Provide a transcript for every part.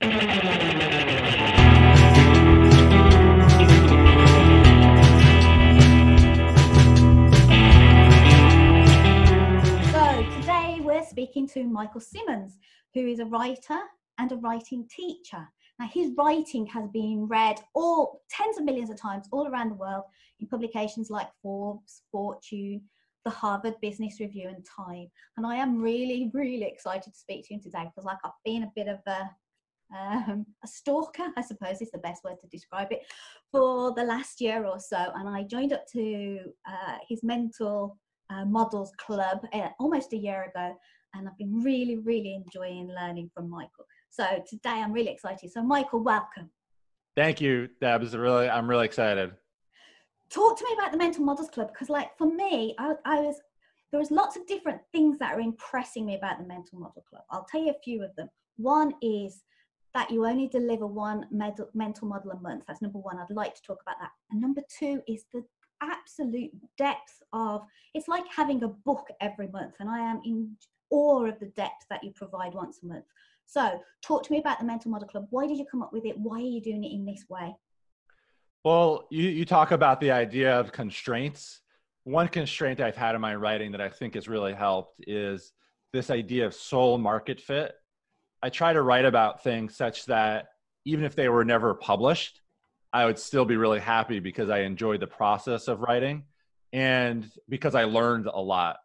So today we're speaking to Michael Simmons, who is a writer and a writing teacher. Now, his writing has been read all tens of millions of times all around the world in publications like Forbes, Fortune, the Harvard Business Review, and Time. And I am really, really excited to speak to him today because, like, I've been a bit of a um, a stalker, I suppose is the best word to describe it, for the last year or so. And I joined up to uh, his mental uh, models club uh, almost a year ago, and I've been really, really enjoying learning from Michael. So today I'm really excited. So Michael, welcome. Thank you, Debs. Really, I'm really excited. Talk to me about the Mental Models Club because, like, for me, I, I was there was lots of different things that are impressing me about the Mental Model Club. I'll tell you a few of them. One is that you only deliver one med- mental model a month. That's number one. I'd like to talk about that. And number two is the absolute depth of it's like having a book every month. And I am in awe of the depth that you provide once a month. So, talk to me about the Mental Model Club. Why did you come up with it? Why are you doing it in this way? Well, you, you talk about the idea of constraints. One constraint I've had in my writing that I think has really helped is this idea of soul market fit. I try to write about things such that even if they were never published, I would still be really happy because I enjoyed the process of writing and because I learned a lot.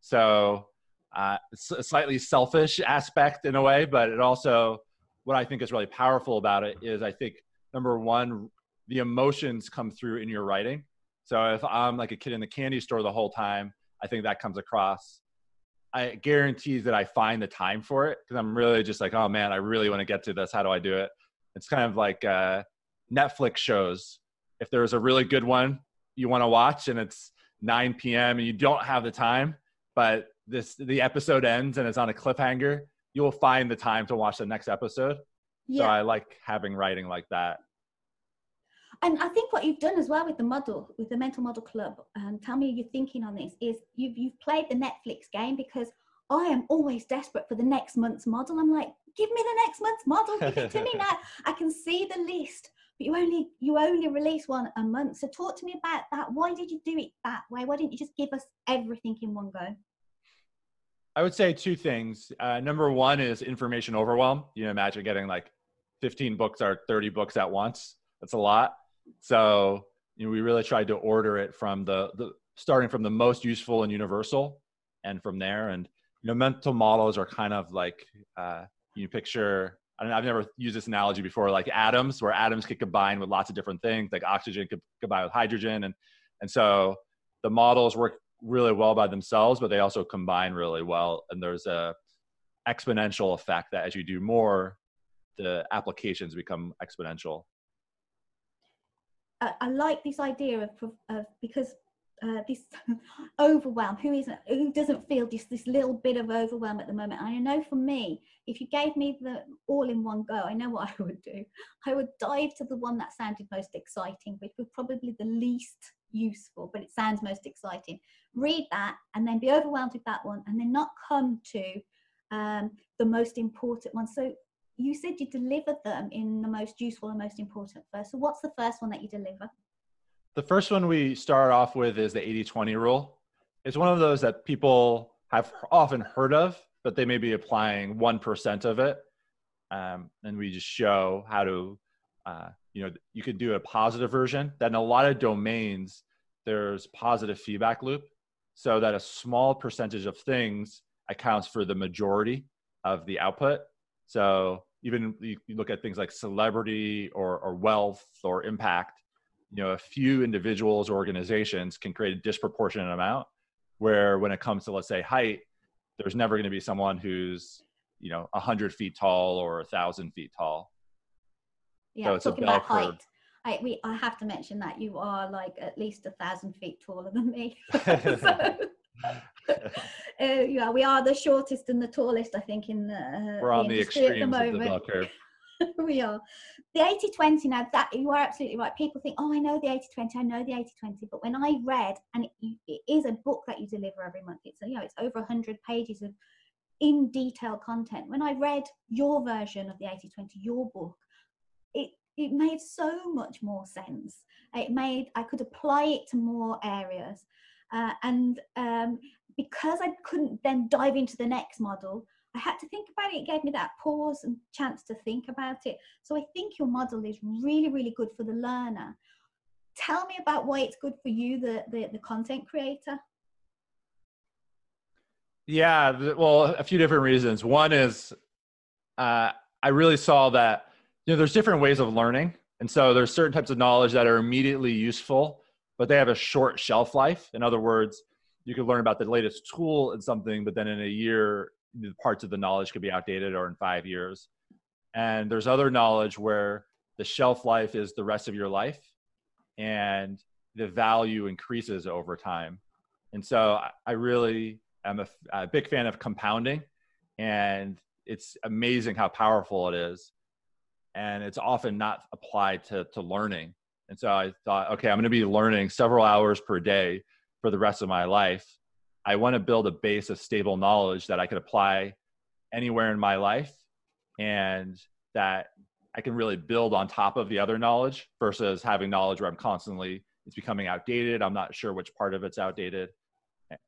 So uh, a slightly selfish aspect in a way, but it also, what I think is really powerful about it is I think number one, the emotions come through in your writing. So if I'm like a kid in the candy store the whole time, I think that comes across. I guarantees that I find the time for it because I'm really just like, oh man, I really want to get to this. How do I do it? It's kind of like uh, Netflix shows. If there's a really good one you want to watch and it's 9 p.m. and you don't have the time, but this the episode ends and it's on a cliffhanger, you'll find the time to watch the next episode. Yeah. So I like having writing like that. And I think what you've done as well with the model, with the Mental Model Club, and tell me your thinking on this, is you've you've played the Netflix game because I am always desperate for the next month's model. I'm like, give me the next month's model, give it to me now. I can see the list, but you only you only release one a month. So talk to me about that. Why did you do it that way? Why didn't you just give us everything in one go? I would say two things. Uh, number one is information overwhelm. You know, imagine getting like 15 books or 30 books at once. That's a lot. So you know, we really tried to order it from the, the starting from the most useful and universal, and from there. And you know, mental models are kind of like uh, you picture. I don't, I've never used this analogy before, like atoms, where atoms could combine with lots of different things, like oxygen could combine with hydrogen, and and so the models work really well by themselves, but they also combine really well. And there's a exponential effect that as you do more, the applications become exponential. I, like this idea of, of because uh, this overwhelm who isn't who doesn't feel just this little bit of overwhelm at the moment i know for me if you gave me the all in one go i know what i would do i would dive to the one that sounded most exciting which was probably the least useful, but it sounds most exciting. Read that and then be overwhelmed with that one and then not come to um, the most important one. So you said you delivered them in the most useful and most important first. So what's the first one that you deliver? The first one we start off with is the 80 20 rule. It's one of those that people have often heard of, but they may be applying 1% of it. Um, and we just show how to uh, you know you could do a positive version that in a lot of domains there's positive feedback loop so that a small percentage of things accounts for the majority of the output so even you look at things like celebrity or, or wealth or impact you know a few individuals or organizations can create a disproportionate amount where when it comes to let's say height there's never going to be someone who's you know a 100 feet tall or a 1000 feet tall yeah, so talking about curve. height. I, we, I have to mention that you are like at least a thousand feet taller than me. so, yeah, we are the shortest and the tallest, I think, in the, uh, We're on the, the extremes the of the bell curve. we are. The 80 20, now that you are absolutely right. People think, oh, I know the 80 20, I know the 80 20. But when I read, and it, it is a book that you deliver every month, it's, you know, it's over 100 pages of in detail content. When I read your version of the 80-20, your book, it it made so much more sense. It made I could apply it to more areas, uh, and um, because I couldn't then dive into the next model, I had to think about it. It gave me that pause and chance to think about it. So I think your model is really, really good for the learner. Tell me about why it's good for you, the the, the content creator. Yeah, well, a few different reasons. One is uh, I really saw that you know there's different ways of learning, and so there's certain types of knowledge that are immediately useful, but they have a short shelf life. In other words, you could learn about the latest tool and something, but then in a year, parts of the knowledge could be outdated, or in five years. And there's other knowledge where the shelf life is the rest of your life, and the value increases over time. And so I really am a, a big fan of compounding, and it's amazing how powerful it is. And it's often not applied to, to learning. And so I thought, okay, I'm going to be learning several hours per day for the rest of my life. I want to build a base of stable knowledge that I could apply anywhere in my life and that I can really build on top of the other knowledge versus having knowledge where I'm constantly it's becoming outdated. I'm not sure which part of it's outdated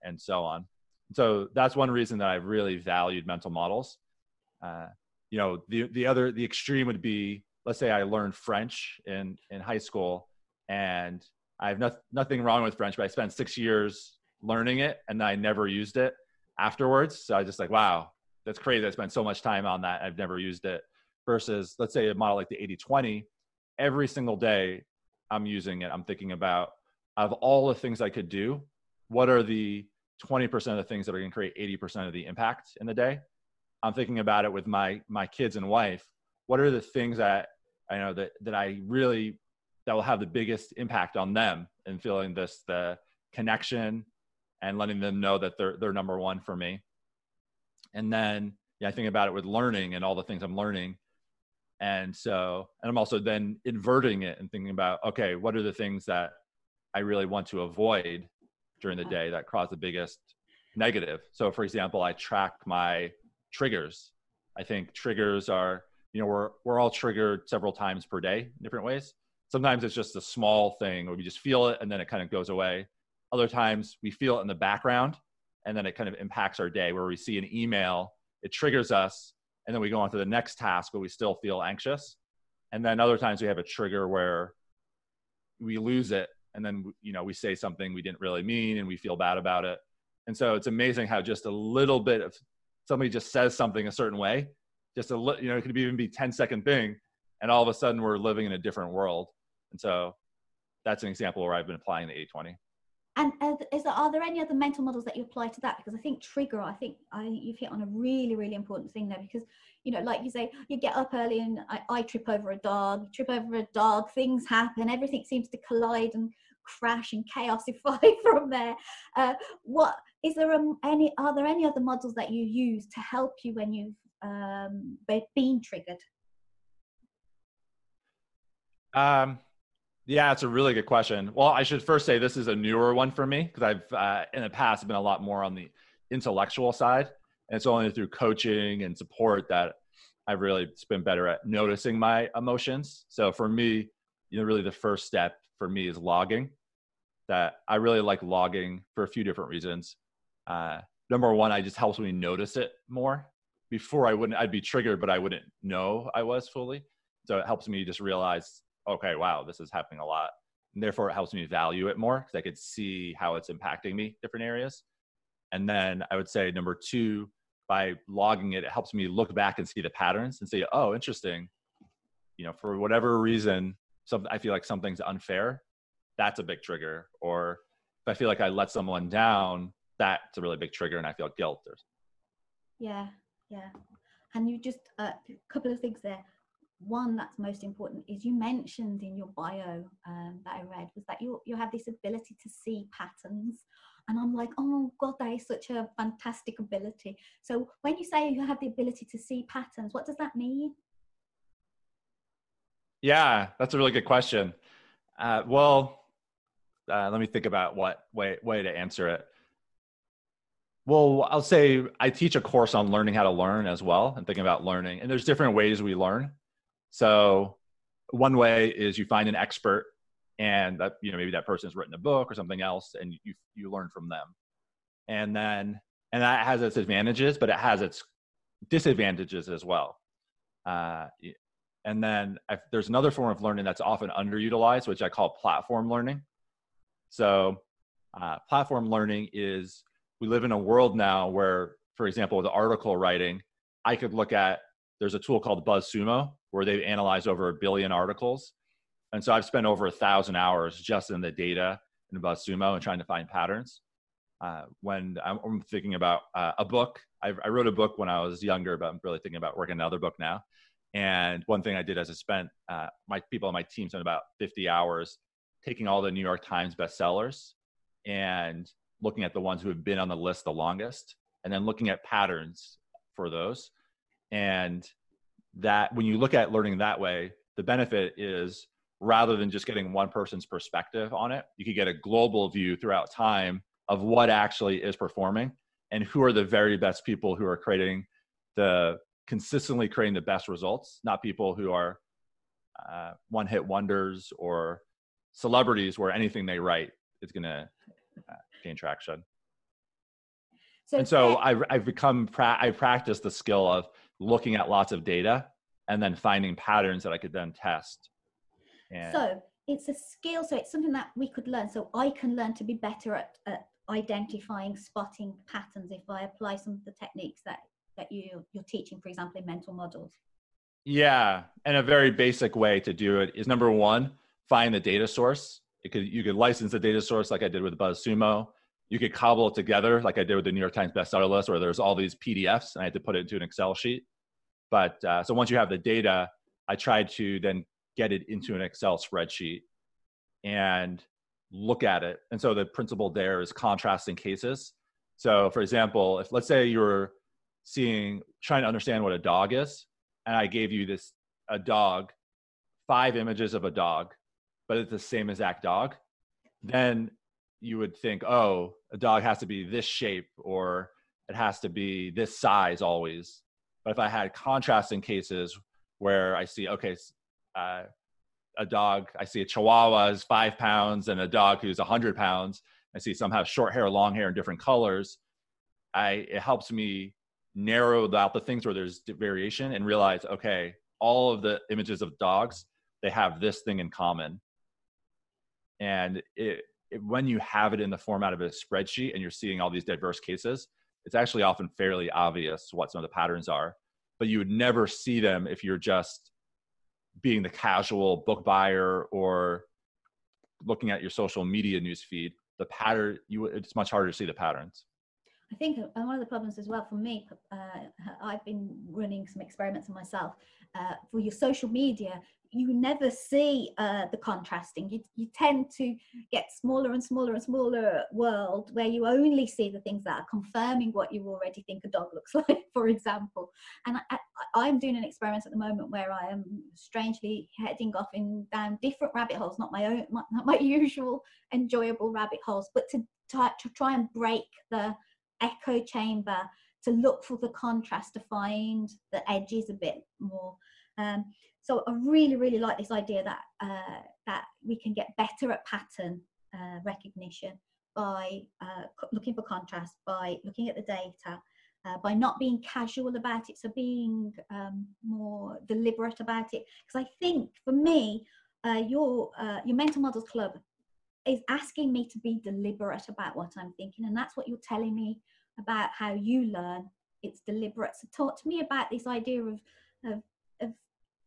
and so on. So that's one reason that I've really valued mental models. Uh, you know, the the other the extreme would be let's say I learned French in in high school and I have no, nothing wrong with French, but I spent six years learning it and I never used it afterwards. So I was just like, wow, that's crazy. I spent so much time on that. I've never used it. Versus, let's say, a model like the 80 20, every single day I'm using it. I'm thinking about, of all the things I could do, what are the 20% of the things that are going to create 80% of the impact in the day? I'm thinking about it with my my kids and wife. What are the things that I know that that I really that will have the biggest impact on them and feeling this the connection and letting them know that they're they're number one for me. And then yeah i think about it with learning and all the things i'm learning. And so and i'm also then inverting it and thinking about okay what are the things that i really want to avoid during the day that cause the biggest negative? So for example i track my triggers. I think triggers are you know we're we're all triggered several times per day in different ways Sometimes it's just a small thing where we just feel it and then it kind of goes away. Other times we feel it in the background and then it kind of impacts our day where we see an email, it triggers us, and then we go on to the next task but we still feel anxious. And then other times we have a trigger where we lose it and then you know we say something we didn't really mean and we feel bad about it. And so it's amazing how just a little bit of somebody just says something a certain way, just a you know it could even be 10 second thing, and all of a sudden we're living in a different world. And so that's an example where I've been applying the 820. And is there, are there any other mental models that you apply to that? Because I think trigger, I think I you've hit on a really, really important thing there. Because you know, like you say, you get up early and I, I trip over a dog, trip over a dog, things happen, everything seems to collide and crash and chaosify from there. Uh, what is there a, any? Are there any other models that you use to help you when you've um, been triggered? Um, yeah, it's a really good question. Well, I should first say this is a newer one for me because I've uh, in the past been a lot more on the intellectual side, and it's only through coaching and support that I've really been better at noticing my emotions. So for me, you know, really the first step for me is logging. That I really like logging for a few different reasons. Uh, number one, I just helps me notice it more. Before I wouldn't, I'd be triggered, but I wouldn't know I was fully. So it helps me just realize okay, wow, this is happening a lot. And therefore, it helps me value it more because I could see how it's impacting me different areas. And then I would say number two, by logging it, it helps me look back and see the patterns and say, oh, interesting. You know, for whatever reason, something I feel like something's unfair. That's a big trigger. Or if I feel like I let someone down, that's a really big trigger, and I feel guilt. Or... Yeah, yeah. And you just a uh, couple of things there one that's most important is you mentioned in your bio um, that I read was that you you have this ability to see patterns, and I'm like, oh God, that is such a fantastic ability. So when you say you have the ability to see patterns, what does that mean? Yeah, that's a really good question. Uh, well, uh, let me think about what way way to answer it. Well, I'll say I teach a course on learning how to learn as well and thinking about learning. And there's different ways we learn. So one way is you find an expert and that you know maybe that person's written a book or something else and you you learn from them. And then and that has its advantages, but it has its disadvantages as well. Uh, and then there's another form of learning that's often underutilized, which I call platform learning. So uh, platform learning is we live in a world now where, for example, with article writing, I could look at there's a tool called BuzzSumo where they've analyzed over a billion articles. And so I've spent over a thousand hours just in the data and about BuzzSumo and trying to find patterns. Uh, when I'm, thinking about uh, a book, I, I, wrote a book when I was younger, but I'm really thinking about working another book now. And one thing I did as I spent uh, my people on my team spent about 50 hours taking all the New York Times bestsellers and looking at the ones who have been on the list the longest and then looking at patterns for those and that when you look at learning that way the benefit is rather than just getting one person's perspective on it you could get a global view throughout time of what actually is performing and who are the very best people who are creating the consistently creating the best results not people who are uh, one hit wonders or celebrities where anything they write is going to uh, gain traction. So and so I've, I've become, pra- I practice the skill of looking at lots of data and then finding patterns that I could then test. And so it's a skill. So it's something that we could learn. So I can learn to be better at, at identifying, spotting patterns if I apply some of the techniques that, that you, you're teaching, for example, in mental models. Yeah. And a very basic way to do it is number one, find the data source it could you could license the data source like I did with BuzzSumo. You could cobble it together like I did with the New York Times bestseller list, where there's all these PDFs and I had to put it into an Excel sheet. But uh, so once you have the data, I tried to then get it into an Excel spreadsheet and look at it. And so the principle there is contrasting cases. So for example, if let's say you're seeing trying to understand what a dog is, and I gave you this a dog, five images of a dog, but it's the same exact dog, then you would think, oh, a dog has to be this shape or it has to be this size always. But if I had contrasting cases where I see, okay, uh, a dog, I see a Chihuahua is five pounds and a dog who's a hundred pounds. I see some have short hair, long hair, and different colors. I it helps me narrow out the things where there's variation and realize, okay, all of the images of dogs they have this thing in common and it, when you have it in the format of a spreadsheet and you're seeing all these diverse cases, it's actually often fairly obvious what some of the patterns are. But you would never see them if you're just being the casual book buyer or looking at your social media news feed. The pattern, you it's much harder to see the patterns. I think one of the problems as well for me, uh, I've been running some experiments on myself. Uh, for your social media, you never see uh, the contrasting. You, you tend to get smaller and smaller and smaller world where you only see the things that are confirming what you already think a dog looks like, for example. And I, am doing an experiment at the moment where I am strangely heading off in down different rabbit holes, not my own, not my usual enjoyable rabbit holes, but to, to, to try and break the echo chamber to look for the contrast to find the edges a bit more. Um, so I really, really like this idea that uh, that we can get better at pattern uh, recognition by uh, looking for contrast, by looking at the data, uh, by not being casual about it, so being um, more deliberate about it. Because I think for me, uh, your uh, your mental models club is asking me to be deliberate about what I'm thinking, and that's what you're telling me about how you learn. It's deliberate. So talk to me about this idea of of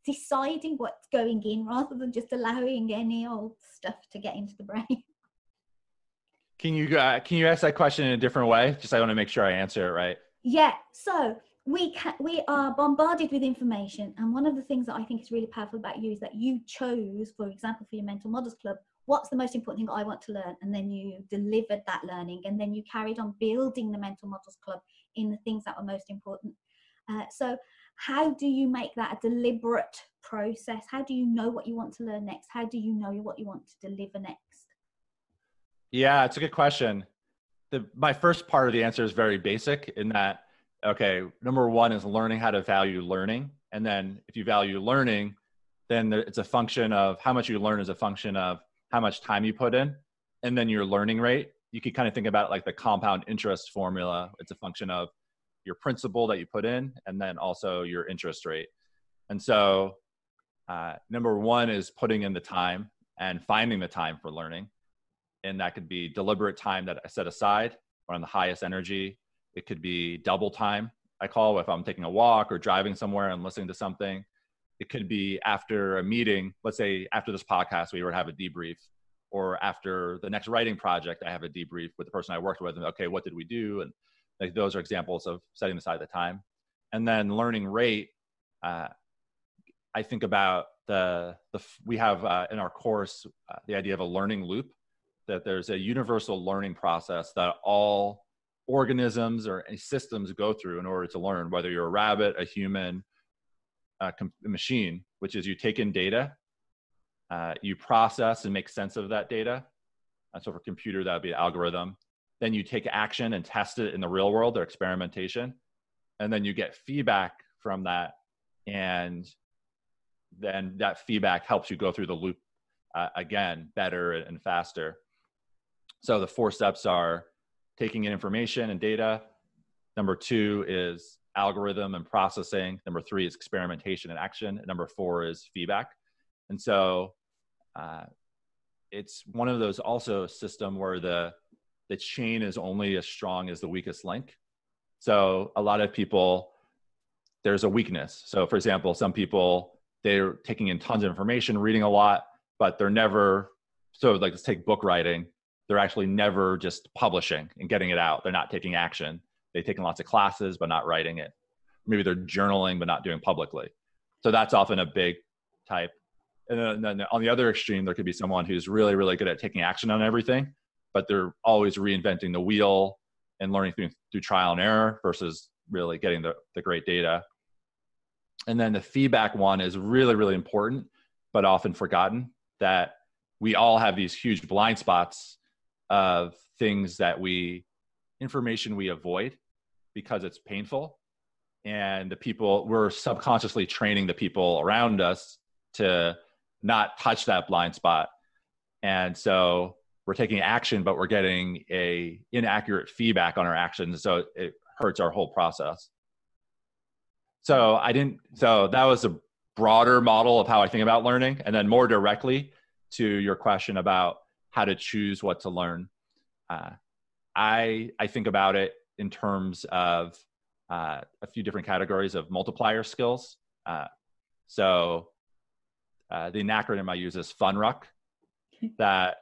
deciding what's going in rather than just allowing any old stuff to get into the brain. Can you uh, can you ask that question in a different way? Just I want to make sure I answer it right. Yeah. So we can, we are bombarded with information, and one of the things that I think is really powerful about you is that you chose, for example, for your mental models club, what's the most important thing I want to learn, and then you delivered that learning, and then you carried on building the mental models club in the things that were most important. Uh, so how do you make that a deliberate process? How do you know what you want to learn next? How do you know what you want to deliver next? Yeah it's a good question. The my first part of the answer is very basic in that okay, number one is learning how to value learning, and then if you value learning, then it's a function of how much you learn is a function of how much time you put in, and then your learning rate. You could kind of think about like the compound interest formula. It's a function of your principal that you put in, and then also your interest rate. And so, uh, number one is putting in the time and finding the time for learning. And that could be deliberate time that I set aside or on the highest energy. It could be double time, I call if I'm taking a walk or driving somewhere and listening to something. It could be after a meeting, let's say after this podcast, we to have a debrief, or after the next writing project, I have a debrief with the person I worked with. And okay, what did we do? And like those are examples of setting aside the time. And then learning rate, uh, I think about the, the we have uh, in our course uh, the idea of a learning loop that there's a universal learning process that all organisms or systems go through in order to learn whether you're a rabbit a human a, a machine which is you take in data uh, you process and make sense of that data and so for computer that would be an algorithm then you take action and test it in the real world or experimentation and then you get feedback from that and then that feedback helps you go through the loop uh, again better and faster. So the four steps are taking in information and data. Number two is algorithm and processing. Number three is experimentation and action. And number four is feedback. And so uh, it's one of those also system where the the chain is only as strong as the weakest link. So a lot of people, there's a weakness. So for example, some people they're taking in tons of information, reading a lot, but they're never so like let's take book writing. They're actually never just publishing and getting it out. They're not taking action. They've taken lots of classes but not writing it. Maybe they're journaling but not doing publicly. So that's often a big type. And then on the other extreme, there could be someone who's really, really good at taking action on everything, but they're always reinventing the wheel and learning through, through trial and error versus really getting the, the great data. And then the feedback one is really, really important, but often forgotten that we all have these huge blind spots of things that we, information we avoid because it's painful. And the people, we're subconsciously training the people around us to not touch that blind spot. And so we're taking action, but we're getting a inaccurate feedback on our actions. So it hurts our whole process. So I didn't, so that was a broader model of how I think about learning. And then more directly to your question about how to choose what to learn. Uh, I, I think about it in terms of uh, a few different categories of multiplier skills. Uh, so uh, the acronym I use is FUNRUC, that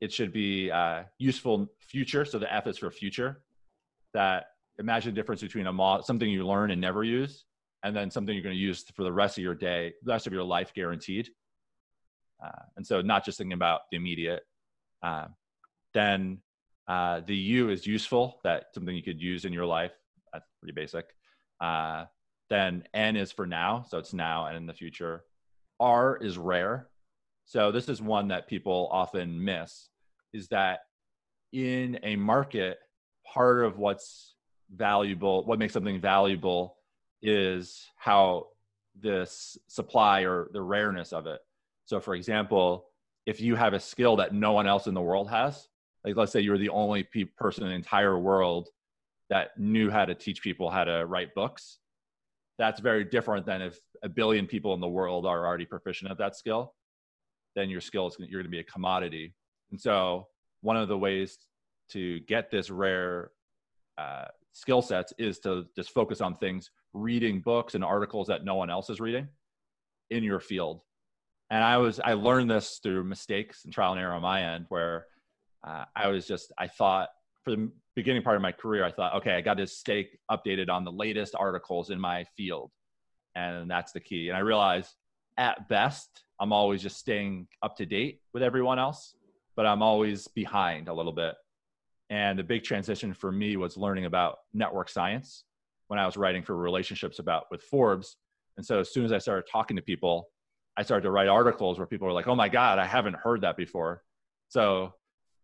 it should be uh, useful future. So the F is for future. That imagine the difference between a something you learn and never use and then something you're going to use for the rest of your day, the rest of your life guaranteed. Uh, and so not just thinking about the immediate. Uh, then uh, the U is useful, that something you could use in your life. That's pretty basic. Uh, then N is for now, so it's now and in the future. R is rare. So this is one that people often miss, is that in a market, part of what's valuable, what makes something valuable is how this supply or the rareness of it. So, for example, if you have a skill that no one else in the world has, like let's say you're the only pe- person in the entire world that knew how to teach people how to write books, that's very different than if a billion people in the world are already proficient at that skill. Then your skill is you're going to be a commodity. And so, one of the ways to get this rare uh, skill sets is to just focus on things reading books and articles that no one else is reading in your field. And i was i learned this through mistakes and trial and error on my end where uh, i was just i thought for the beginning part of my career i thought okay i got to stay updated on the latest articles in my field. And that's the key. And i realized at best i'm always just staying up to date with everyone else but i'm always behind a little bit and the big transition for me was learning about network science when I was writing for relationships about with Forbes. And so as soon as I started talking to people, I started to write articles where people were like, "Oh my God, I haven't heard that before." So,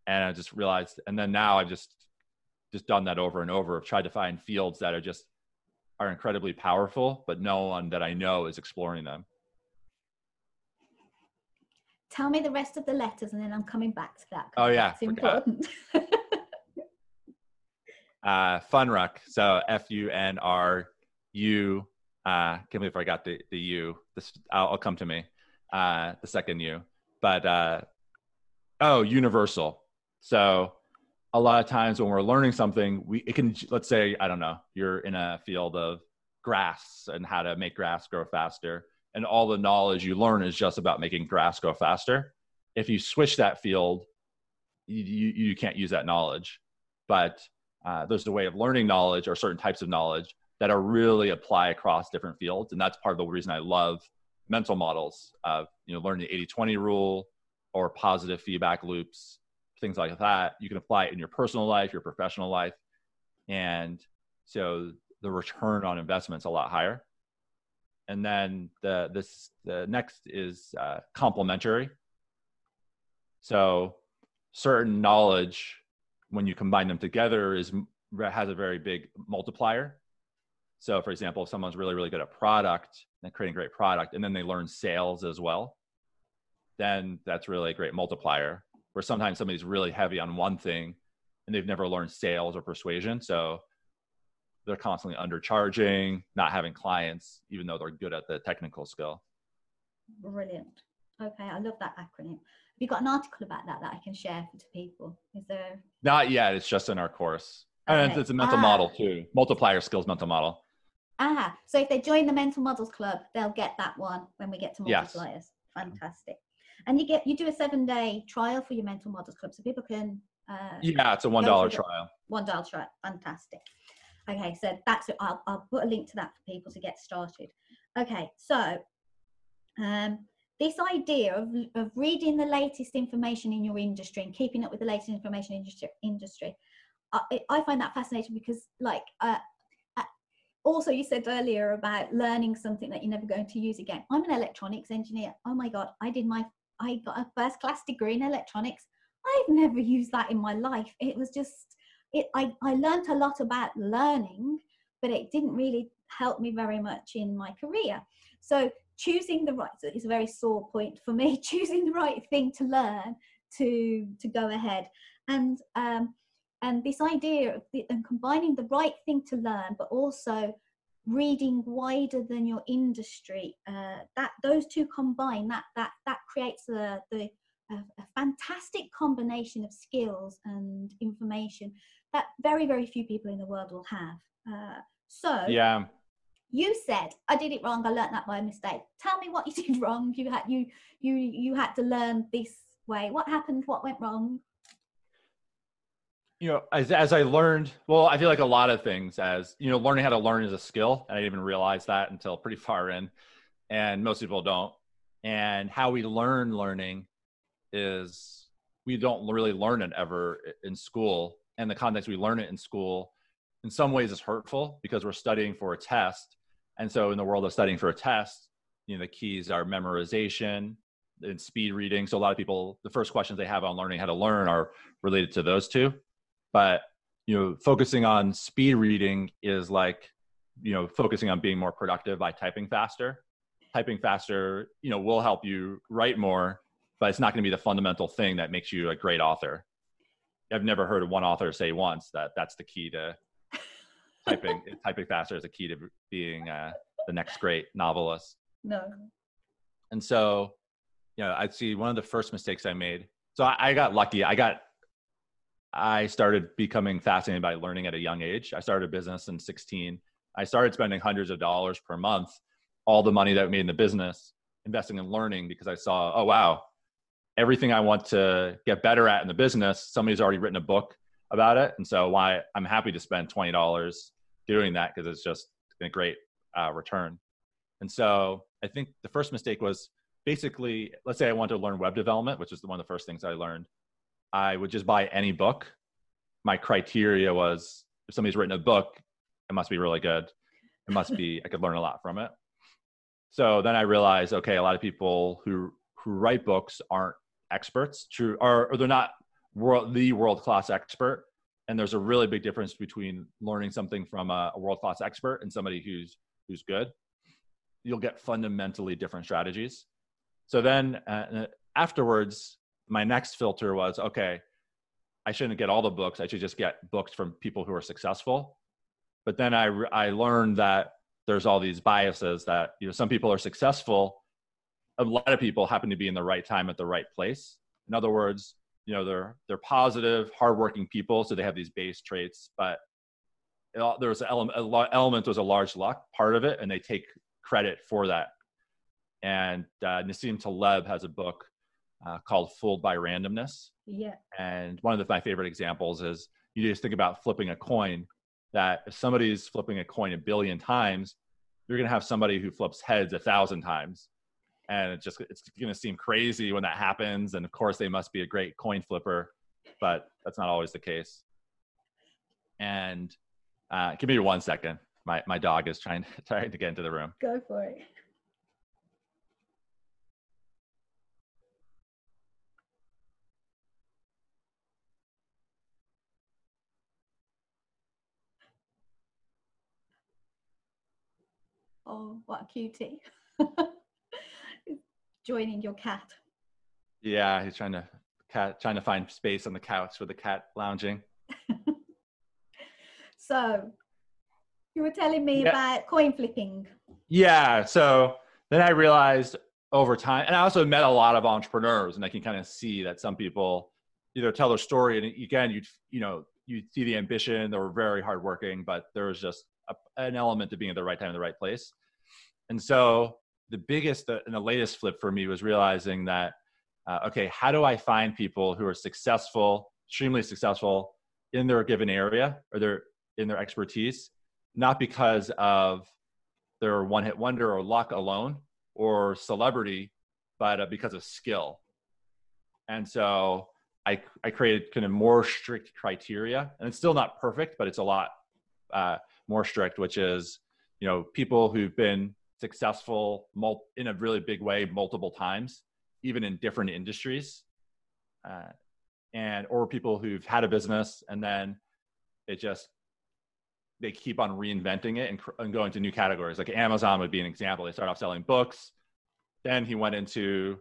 and I just realized, and then now I've just just done that over and over. I've tried to find fields that are just are incredibly powerful, but no one that I know is exploring them. Tell me the rest of the letters, and then I'm coming back to that. Oh yeah, it's important. uh, Funruck. So F U N R U. Uh, can't believe I got the the U. This I'll, I'll come to me. Uh, the second U, but uh, oh, universal. So a lot of times when we're learning something, we it can let's say I don't know you're in a field of grass and how to make grass grow faster, and all the knowledge you learn is just about making grass grow faster. If you switch that field, you you, you can't use that knowledge. But uh, there's a way of learning knowledge or certain types of knowledge that are really apply across different fields, and that's part of the reason I love mental models of you know learning the 80-20 rule or positive feedback loops things like that you can apply it in your personal life your professional life and so the return on investment's a lot higher and then the this the next is uh, complementary so certain knowledge when you combine them together is has a very big multiplier so for example if someone's really really good at product and creating great product and then they learn sales as well then that's really a great multiplier. Where sometimes somebody's really heavy on one thing and they've never learned sales or persuasion. So they're constantly undercharging, not having clients, even though they're good at the technical skill. Brilliant. Okay, I love that acronym. Have you got an article about that that I can share to people? Is there? Not yet. It's just in our course. Okay. And it's a mental ah. model too, multiplier skills mental model. Ah, so if they join the mental models club, they'll get that one when we get to multipliers. Yes. Fantastic and you get you do a seven day trial for your mental models club so people can uh, yeah it's a one dollar trial one dollar trial fantastic okay so that's it I'll, I'll put a link to that for people to get started okay so um, this idea of, of reading the latest information in your industry and keeping up with the latest information industry industry I, I find that fascinating because like uh, uh, also you said earlier about learning something that you're never going to use again i'm an electronics engineer oh my god i did my I got a first class degree in electronics. I've never used that in my life. It was just, it, I, I learned a lot about learning, but it didn't really help me very much in my career. So choosing the right, so it's a very sore point for me, choosing the right thing to learn to, to go ahead. And, um, and this idea of the, and combining the right thing to learn, but also reading wider than your industry uh, that those two combine that that that creates a, the a, a, fantastic combination of skills and information that very very few people in the world will have uh, so yeah you said i did it wrong i learned that by mistake tell me what you did wrong you had you you you had to learn this way what happened what went wrong you know, as, as I learned, well, I feel like a lot of things as, you know, learning how to learn is a skill. And I didn't even realize that until pretty far in. And most people don't. And how we learn learning is we don't really learn it ever in school. And the context we learn it in school, in some ways, is hurtful because we're studying for a test. And so, in the world of studying for a test, you know, the keys are memorization and speed reading. So, a lot of people, the first questions they have on learning how to learn are related to those two but you know focusing on speed reading is like you know focusing on being more productive by typing faster typing faster you know will help you write more but it's not going to be the fundamental thing that makes you a great author i've never heard one author say once that that's the key to typing typing faster is the key to being uh, the next great novelist no and so you know i'd see one of the first mistakes i made so I, I got lucky i got I started becoming fascinated by learning at a young age. I started a business in 16. I started spending hundreds of dollars per month, all the money that I made in the business, investing in learning because I saw, oh, wow, everything I want to get better at in the business, somebody's already written a book about it. And so why I'm happy to spend $20 doing that because it's just a great uh, return. And so I think the first mistake was basically, let's say I want to learn web development, which is one of the first things I learned. I would just buy any book. My criteria was if somebody's written a book, it must be really good. It must be I could learn a lot from it. So then I realized, okay, a lot of people who who write books aren't experts, true, or, or they're not world the world class expert, and there's a really big difference between learning something from a, a world class expert and somebody who's who's good. You'll get fundamentally different strategies. So then uh, afterwards, my next filter was okay. I shouldn't get all the books. I should just get books from people who are successful. But then I I learned that there's all these biases that you know some people are successful a lot of people happen to be in the right time at the right place. In other words you know they're they're positive hardworking people so they have these base traits but it, there was an element, element was a large luck part of it and they take credit for that. And uh, nassim taleb has a book uh, called fooled by randomness. Yeah. And one of the, my favorite examples is you just think about flipping a coin that if somebody's flipping a coin a billion times you're going to have somebody who flips heads a thousand times and it just it's going to seem crazy when that happens and of course they must be a great coin flipper but that's not always the case. And uh, give me one second. My, my dog is trying, trying to get into the room. Go for it. Oh, what a cutie. Joining your cat. Yeah, he's trying to cat trying to find space on the couch with the cat lounging. so you were telling me yeah. about coin flipping. Yeah. So then I realized over time, and I also met a lot of entrepreneurs, and I can kind of see that some people either tell their story, and again, you'd you know you see the ambition, they were very hardworking, but there was just a, an element to being at the right time in the right place. And so the biggest and the latest flip for me was realizing that, uh, okay, how do I find people who are successful, extremely successful in their given area or their in their expertise, not because of their one hit wonder or luck alone or celebrity, but uh, because of skill. And so I, I created kind of more strict criteria, and it's still not perfect, but it's a lot uh, more strict, which is, you know, people who've been successful mul- in a really big way multiple times, even in different industries, uh, and or people who've had a business and then it just they keep on reinventing it and, and going to new categories. Like Amazon would be an example. They start off selling books, then he went into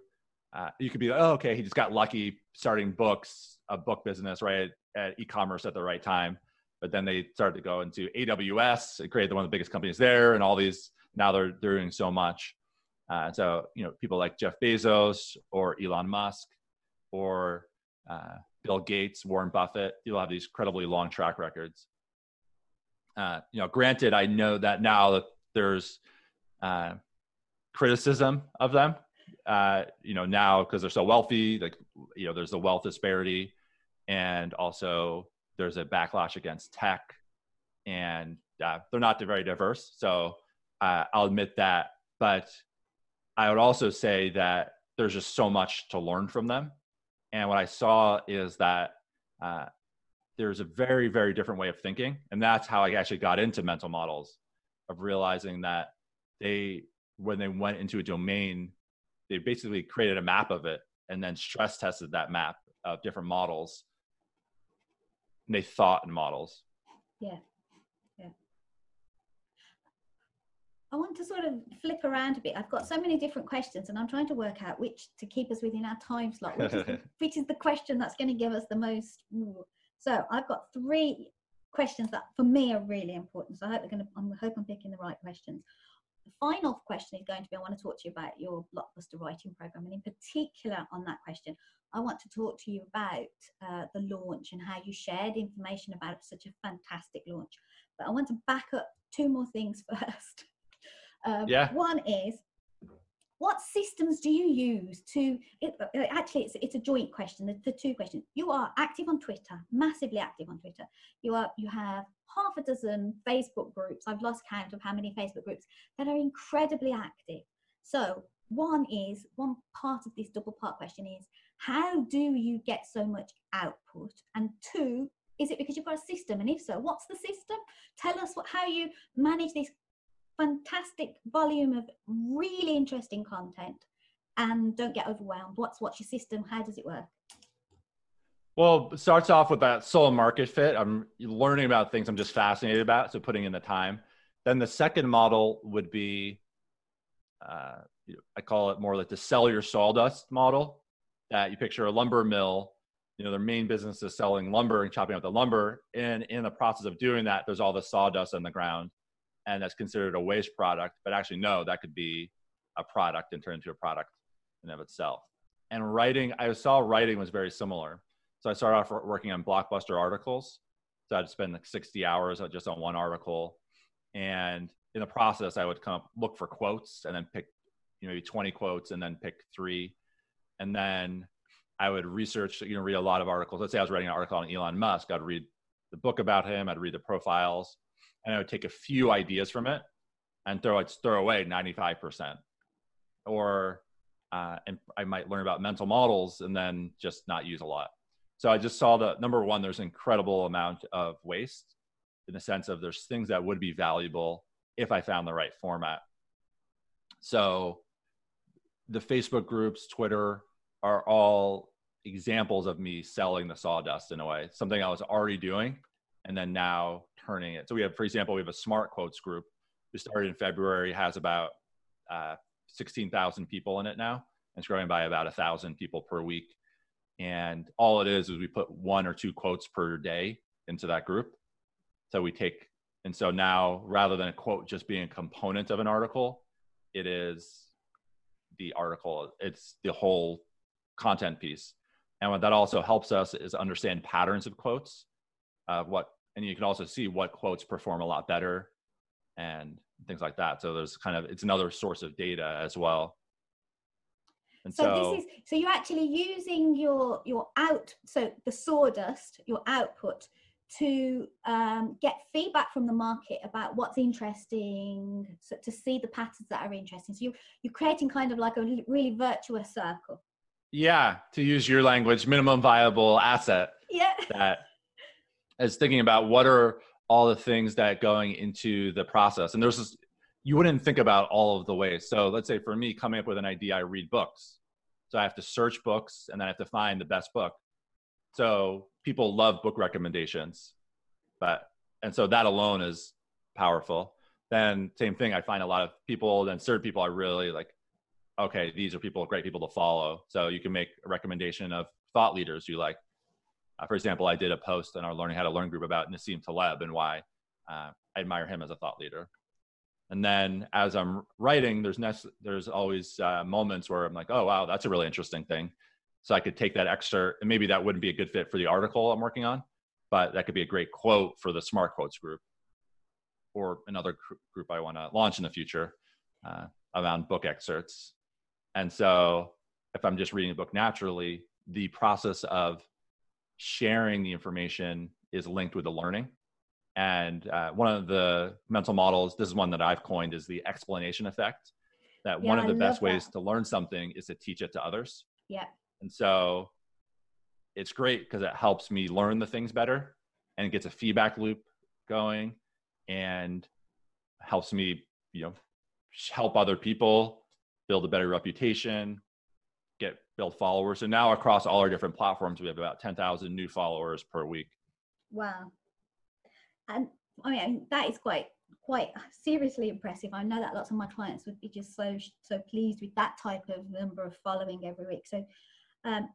uh, you could be like, oh, okay, he just got lucky starting books, a book business, right, at e-commerce at the right time but then they started to go into AWS and create one of the biggest companies there, and all these now they're they're doing so much. Uh, so you know people like Jeff Bezos or Elon Musk or uh, Bill Gates, Warren Buffett, people have these incredibly long track records. Uh, you know, granted, I know that now that there's uh, criticism of them. Uh, you know, now because they're so wealthy, like you know, there's a wealth disparity, and also there's a backlash against tech, and uh, they're not very diverse. So uh, I'll admit that, but I would also say that there's just so much to learn from them. And what I saw is that uh, there's a very, very different way of thinking, and that's how I actually got into mental models, of realizing that they, when they went into a domain, they basically created a map of it and then stress tested that map of different models they thought in models. Yeah. I want to sort of flip around a bit. I've got so many different questions and I'm trying to work out which to keep us within our time slot, which is the, which is the question that's going to give us the most. So I've got three questions that for me are really important. So I hope they're going to, I hope I'm picking the right questions. The final question is going to be I want to talk to you about your blockbuster writing program, and in particular on that question, I want to talk to you about uh, the launch and how you shared information about such a fantastic launch. But I want to back up two more things first. Um, yeah. One is, what systems do you use to? It, uh, actually, it's, it's a joint question. The, the two questions. You are active on Twitter, massively active on Twitter. You are. You have half a dozen Facebook groups. I've lost count of how many Facebook groups that are incredibly active. So one is one part of this double part question is how do you get so much output? And two, is it because you've got a system? And if so, what's the system? Tell us what, how you manage this fantastic volume of really interesting content and don't get overwhelmed. What's what's your system? How does it work? Well, it starts off with that soul market fit. I'm learning about things I'm just fascinated about, so putting in the time. Then the second model would be, uh, I call it more like the sell your sawdust model. That you picture a lumber mill, you know, their main business is selling lumber and chopping up the lumber. And in the process of doing that, there's all the sawdust on the ground, and that's considered a waste product. But actually, no, that could be a product and turn into a product in of itself. And writing, I saw writing was very similar so I started off working on blockbuster articles. So I'd spend like 60 hours just on one article. And in the process, I would come up, look for quotes and then pick you know, maybe 20 quotes and then pick three. And then I would research, you know, read a lot of articles. Let's say I was writing an article on Elon Musk. I'd read the book about him. I'd read the profiles and I would take a few ideas from it and throw it, throw away 95%. Or, uh, and I might learn about mental models and then just not use a lot. So I just saw that number one, there's an incredible amount of waste in the sense of there's things that would be valuable if I found the right format. So the Facebook groups, Twitter are all examples of me selling the sawdust in a way, something I was already doing and then now turning it. So we have, for example, we have a smart quotes group. We started in February, has about uh, 16,000 people in it now. And it's growing by about a thousand people per week and all it is is we put one or two quotes per day into that group so we take and so now rather than a quote just being a component of an article it is the article it's the whole content piece and what that also helps us is understand patterns of quotes uh, what and you can also see what quotes perform a lot better and things like that. So there's kind of it's another source of data as well. And so, so this is so you're actually using your your out so the sawdust your output to um, get feedback from the market about what's interesting so to see the patterns that are interesting. So you, you're creating kind of like a really virtuous circle. Yeah to use your language minimum viable asset yeah. that is thinking about what are all the things that going into the process and there's this you wouldn't think about all of the ways. So let's say for me, coming up with an idea, I read books. So I have to search books and then I have to find the best book. So people love book recommendations, but and so that alone is powerful. Then same thing, I find a lot of people, then certain people are really like, okay, these are people, great people to follow. So you can make a recommendation of thought leaders you like. Uh, for example, I did a post in our Learning How to Learn group about Nassim Taleb and why uh, I admire him as a thought leader. And then as i'm writing there's ne- there's always uh, moments where i'm like oh wow that's a really interesting thing. So i could take that extra and maybe that wouldn't be a good fit for the article i'm working on but that could be a great quote for the smart quotes group or another group i want to launch in the future uh, around book excerpts. And so if i'm just reading a book naturally the process of sharing the information is linked with the learning and uh, one of the mental models, this is one that I've coined, is the explanation effect. That yeah, one of the best ways to learn something is to teach it to others. Yeah. And so it's great because it helps me learn the things better and it gets a feedback loop going and helps me, you know, help other people build a better reputation, build followers. So now across all our different platforms, we have about 10,000 new followers per week. Wow and I mean that is quite quite seriously impressive. I know that lots of my clients would be just so so pleased with that type of number of following every week. So, um,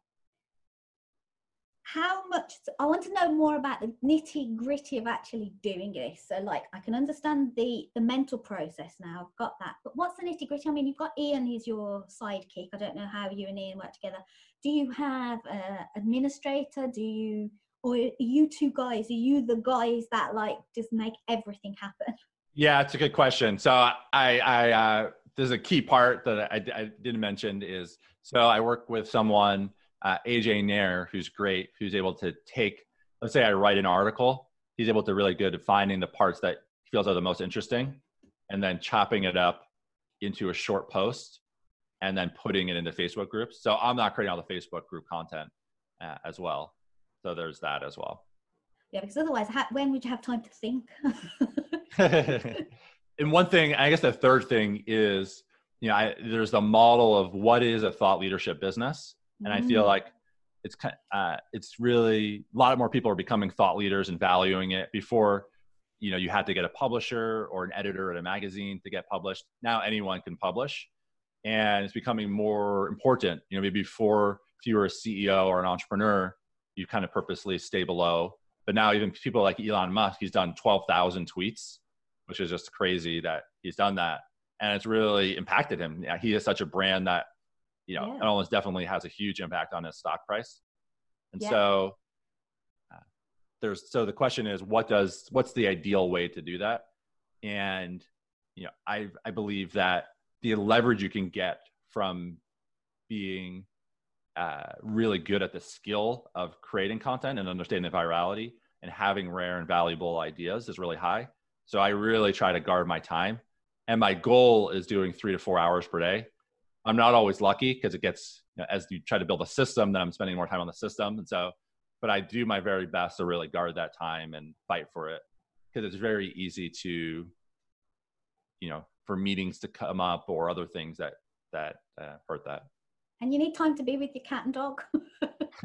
how much? I want to know more about the nitty gritty of actually doing this. So, like, I can understand the the mental process now. I've got that, but what's the nitty gritty? I mean, you've got Ian, he's your sidekick. I don't know how you and Ian work together. Do you have an administrator? Do you or you two guys are you the guys that like just make everything happen yeah it's a good question so i i uh, there's a key part that I, I didn't mention is so i work with someone uh, aj nair who's great who's able to take let's say i write an article he's able to really good at finding the parts that he feels are the most interesting and then chopping it up into a short post and then putting it into facebook groups so i'm not creating all the facebook group content uh, as well so there's that as well. Yeah, because otherwise, how, when would you have time to think? and one thing, I guess the third thing is, you know, I, there's the model of what is a thought leadership business. And mm. I feel like it's kind uh, it's really a lot more people are becoming thought leaders and valuing it. Before you know you had to get a publisher or an editor at a magazine to get published. Now anyone can publish. And it's becoming more important. You know maybe before if you were a ceo or an entrepreneur you kind of purposely stay below. But now even people like elon musk he's done 12000 tweets which is just crazy that he's done that. And it's really impacted him. He is such a brand that you know, yeah. it almost definitely has a huge impact on his stock price. And yeah. so uh, there's so the question is what does what's the ideal way to do that? And you know, I I believe that the leverage you can get from being uh, really good at the skill of creating content and understanding the virality and having rare and valuable ideas is really high. So I really try to guard my time. And my goal is doing three to four hours per day. I'm not always lucky because it gets you know, as you try to build a system, then I'm spending more time on the system, and so. But I do my very best to really guard that time and fight for it because it's very easy to, you know, for meetings to come up or other things that that uh, hurt that. And you need time to be with your cat and dog.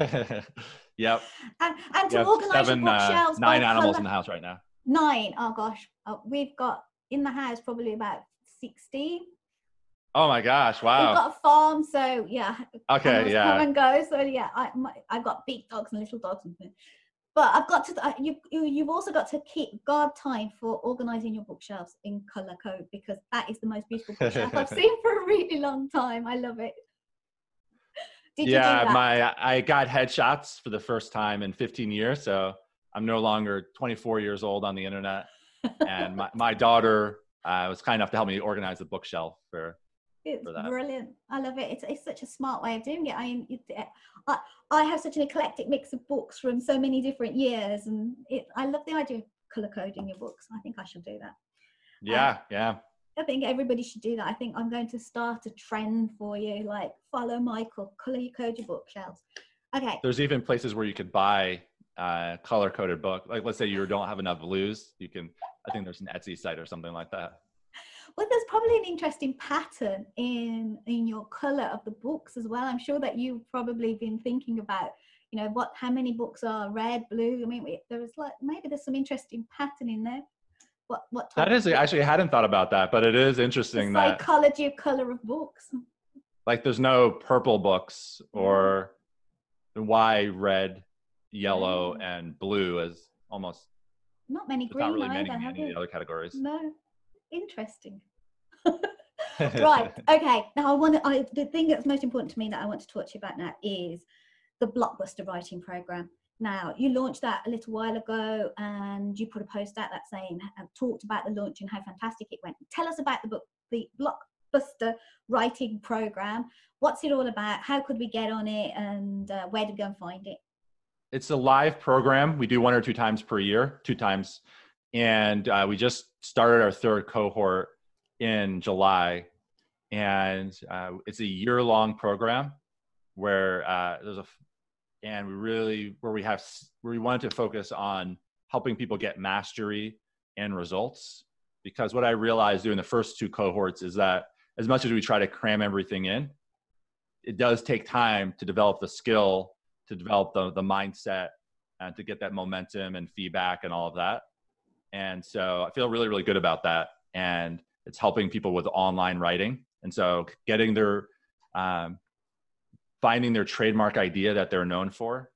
yep. And, and to yep. organize Seven, your uh, bookshelves. Uh, nine animals color. in the house right now. Nine. Oh gosh, oh, we've got in the house probably about sixty Oh my gosh! Wow. We've got a farm, so yeah. Okay, yeah. Come and go. So yeah, I my, I've got big dogs and little dogs and things. But I've got to you you've also got to keep guard time for organizing your bookshelves in color code because that is the most beautiful bookshelf I've seen for a really long time. I love it. Did yeah, my I got headshots for the first time in 15 years, so I'm no longer 24 years old on the internet. and my, my daughter uh, was kind enough to help me organize the bookshelf for it's brilliant. I love it. It's, it's such a smart way of doing it. I mean, I, I have such an eclectic mix of books from so many different years, and it, I love the idea of color coding your books. I think I should do that. Yeah, um, yeah. I think everybody should do that. I think I'm going to start a trend for you, like follow Michael, color code your bookshelves. Okay. There's even places where you could buy uh, color coded book. Like, let's say you don't have enough blues, you can. I think there's an Etsy site or something like that well there's probably an interesting pattern in in your color of the books as well. I'm sure that you've probably been thinking about you know what how many books are red blue? I mean there's like maybe there's some interesting pattern in there. What what that is actually i hadn't thought about that but it is interesting the that psychology of color of books. Like there's no purple books or why red yellow and blue is almost not many green not really either, many, many other categories. No interesting. right. Okay. Now I want to. I, the thing that's most important to me that I want to talk to you about now is the blockbuster writing program. Now you launched that a little while ago, and you put a post out that saying uh, talked about the launch and how fantastic it went. Tell us about the book, the blockbuster writing program. What's it all about? How could we get on it, and uh, where to go and find it? It's a live program. We do one or two times per year, two times and uh, we just started our third cohort in July, and uh, it's a year-long program where uh, there's a and we really where we have where we wanted to focus on helping people get mastery and results because what I realized doing the first two cohorts is that as much as we try to cram everything in, it does take time to develop the skill, to develop the, the mindset, and to get that momentum and feedback and all of that. And so I feel really, really good about that. And it's helping people with online writing. And so getting their, um, finding their trademark idea that they're known for,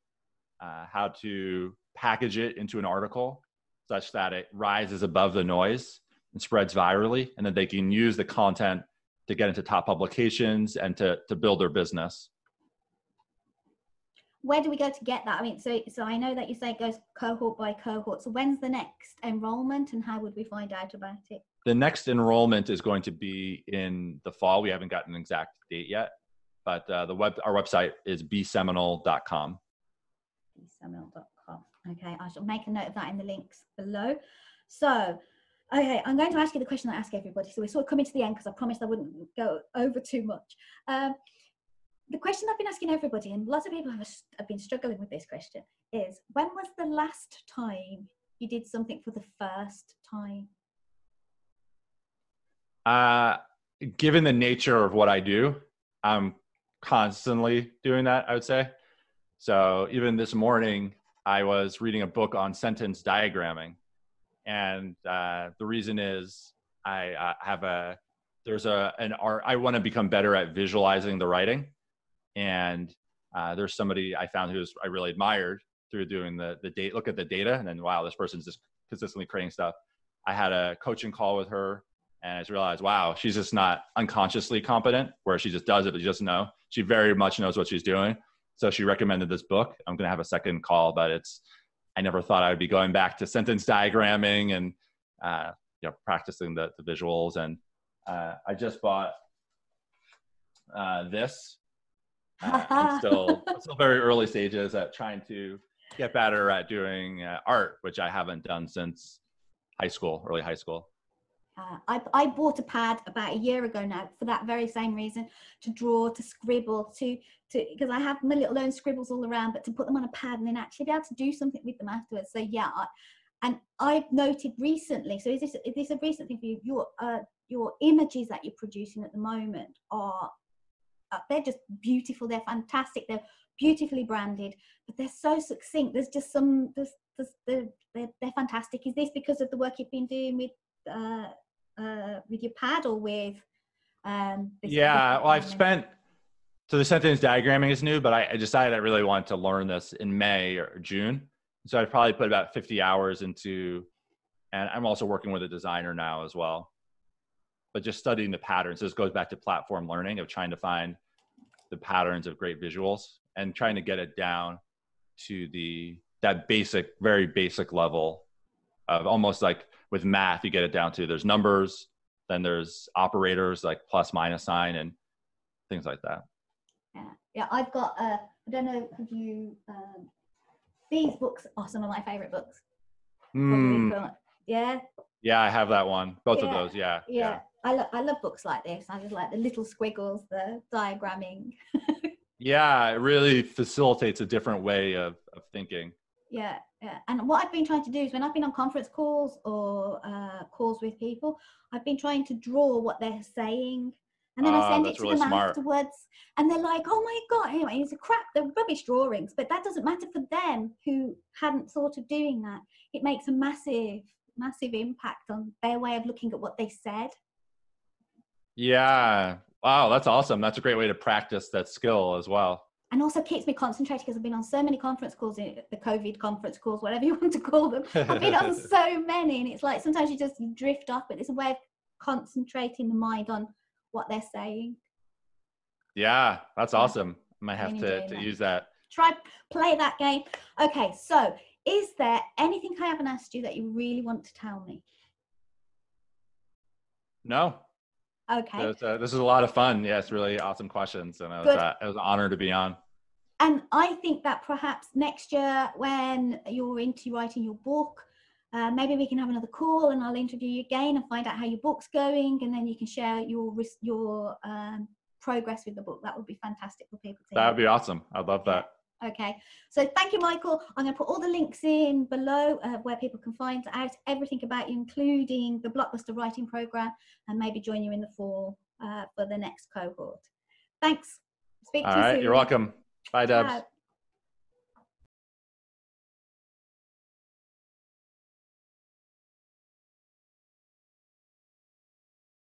uh, how to package it into an article such that it rises above the noise and spreads virally, and then they can use the content to get into top publications and to, to build their business where do we go to get that? I mean, so so I know that you say it goes cohort by cohort. So when's the next enrollment, and how would we find out about it? The next enrollment is going to be in the fall. We haven't gotten an exact date yet, but uh, the web our website is besemiotic.com. Besemiotic.com. Okay, I shall make a note of that in the links below. So. Okay, I'm going to ask you the question I ask everybody. So we're sort of coming to the end because I promised I wouldn't go over too much. Um, the question I've been asking everybody, and lots of people have, have been struggling with this question, is when was the last time you did something for the first time? Uh, given the nature of what I do, I'm constantly doing that, I would say. So even this morning, I was reading a book on sentence diagramming, and uh, the reason is I uh, have a there's a an art I want to become better at visualizing the writing, and uh, there's somebody I found who's I really admired through doing the the date look at the data and then wow this person's just consistently creating stuff. I had a coaching call with her and I just realized wow she's just not unconsciously competent where she just does it but you just know she very much knows what she's doing. So she recommended this book. I'm gonna have a second call, but it's I never thought I would be going back to sentence diagramming and uh, you know practicing the, the visuals and uh, I just bought uh, this uh, I'm still still very early stages at trying to get better at doing uh, art, which I haven't done since high school, early high school. Uh, I, I bought a pad about a year ago now for that very same reason to draw, to scribble, to to because I have my little own scribbles all around, but to put them on a pad and then actually be able to do something with them afterwards. So yeah, I, and I've noted recently. So is this is this a recent thing for you? Your uh, your images that you're producing at the moment are uh, they're just beautiful they're fantastic they're beautifully branded but they're so succinct. There's just some there's, there's, they're, they're, they're fantastic. Is this because of the work you've been doing with uh, uh, with your pad or with um, yeah well i've spent so the sentence diagramming is new but I, I decided i really wanted to learn this in may or june. So i probably put about 50 hours into and i'm also working with a designer now as well but just studying the patterns. This goes back to platform learning of trying to find the patterns of great visuals and trying to get it down to the that basic, very basic level of almost like with math, you get it down to there's numbers, then there's operators like plus minus sign and things like that. Yeah, yeah. I've got. Uh, I don't know. Have you? Um, these books are some of my favorite books. Mm. Yeah. Yeah, I have that one. Both yeah. of those. Yeah. Yeah. yeah. I, lo- I love books like this. I just like the little squiggles, the diagramming. yeah, it really facilitates a different way of, of thinking. Yeah, yeah. And what I've been trying to do is when I've been on conference calls or uh, calls with people, I've been trying to draw what they're saying. And then I ah, send it to really them smart. afterwards. And they're like, oh my God, anyway, it's a crap, they're rubbish drawings. But that doesn't matter for them who hadn't thought of doing that. It makes a massive, massive impact on their way of looking at what they said. Yeah. Wow, that's awesome. That's a great way to practice that skill as well. And also keeps me concentrated because I've been on so many conference calls, eh, the COVID conference calls, whatever you want to call them. I've been on so many, and it's like sometimes you just drift off, but it's a way of concentrating the mind on what they're saying. Yeah, that's awesome. I might have to, to use that. Try play that game. Okay, so is there anything I haven't asked you that you really want to tell me? No, Okay. Was, uh, this is a lot of fun. Yes, really awesome questions, and it was, uh, it was an honor to be on. And I think that perhaps next year, when you're into writing your book, uh, maybe we can have another call, and I'll interview you again and find out how your book's going, and then you can share your your um, progress with the book. That would be fantastic for people to. That would be awesome. I'd love that. Okay, so thank you, Michael. I'm going to put all the links in below uh, where people can find out everything about you, including the Blockbuster Writing Program, and maybe join you in the fall uh, for the next cohort. Thanks. Speak all to you soon. You're welcome. Bye, Debs.